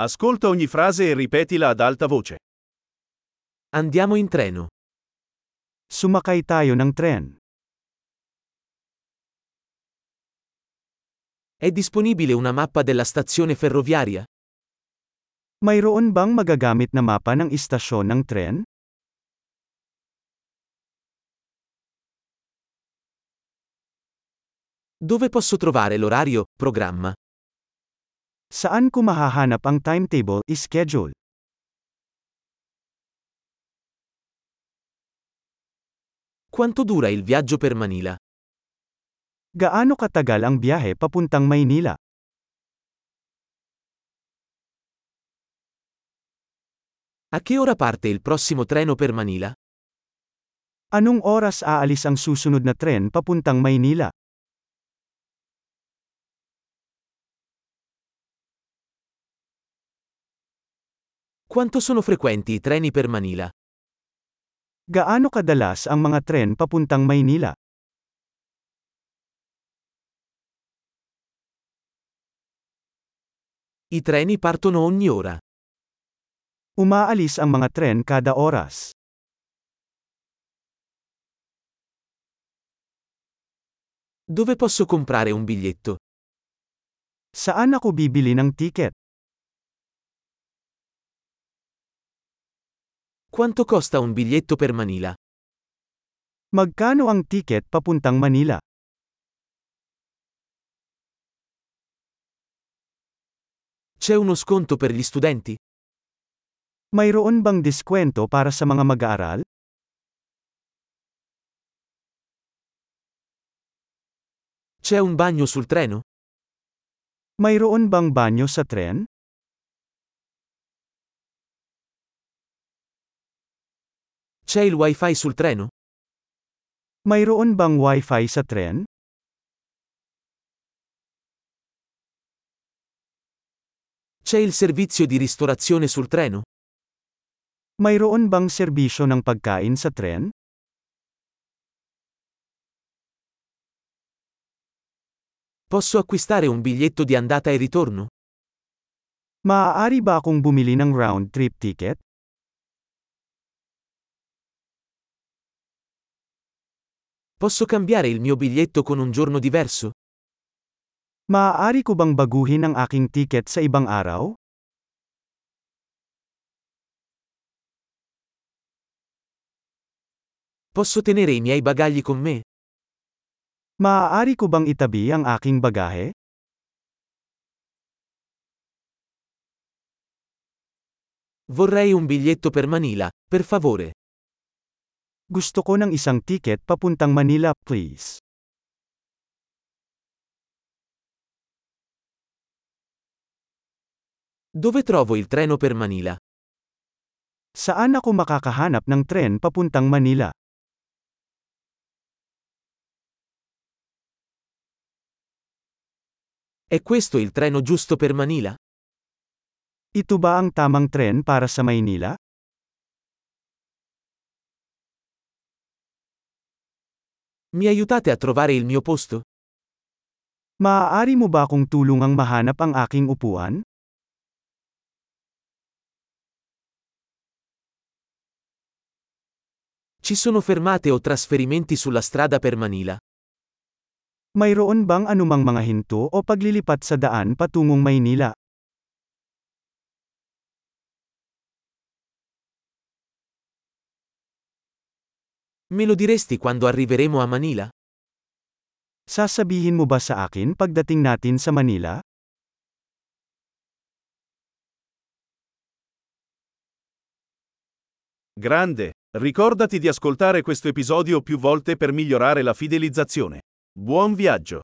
Ascolta ogni frase e ripetila ad alta voce. Andiamo in treno. Sumakay tayo ng tren. È disponibile una mappa della stazione ferroviaria? Mayroon bang magagamit na mapa ng istasyon ng tren? Dove posso trovare l'orario, programma? Saan ko mahahanap ang timetable, schedule? Quanto dura il viaggio per Manila? Gaano katagal ang biyahe papuntang Maynila? A che ora parte il prossimo treno per Manila? Anong oras aalis ang susunod na tren papuntang Maynila? Quanto sono frequenti i treni per Manila? Gaano kadalas ang mga tren papuntang Maynila? I treni partono ogni ora. Umaalis ang mga tren kada oras. Dove posso comprare un biglietto? Saan ako bibili ng tiket? Quanto costa un biglietto per Manila? Magkano ang tiket papuntang Manila? C'è uno sconto per gli studenti? Mayroon bang diskwento para sa mga mag-aaral? C'è un bagno sul treno? Mayroon bang banyo sa tren? C'è il wifi sul treno? Mayroon bang wifi sa tren? C'è il servizio di ristorazione sul treno? Mayroon bang serbisyo ng pagkain sa tren? Posso acquistare un biglietto di andata e ritorno? Maaari ba akong bumili ng round trip ticket? Posso cambiare il mio biglietto con un giorno diverso? Maaari ko bang baguhin ang aking tiket sa ibang araw? Posso tenere i miei bagagli con me? Maaari ko bang itabi ang aking bagahe? Vorrei un biglietto per Manila, per favore. Gusto ko ng isang tiket papuntang Manila, please. Dove trovo il treno per Manila? Saan ako makakahanap ng tren papuntang Manila? È questo il treno giusto per Manila? Ito ba ang tamang tren para sa Maynila? Mi aiutate a trovare il mio posto? Maaari mo ba akong tulungang mahanap ang aking upuan? Ci sono fermate o trasferimenti sulla strada per Manila? Mayroon bang anumang mga hinto o paglilipat sa daan patungong Maynila? Me lo diresti quando arriveremo a Manila? Sasabihin mo ba sa akin pagdating natin sa Manila? Grande, ricordati di ascoltare questo episodio più volte per migliorare la fidelizzazione. Buon viaggio!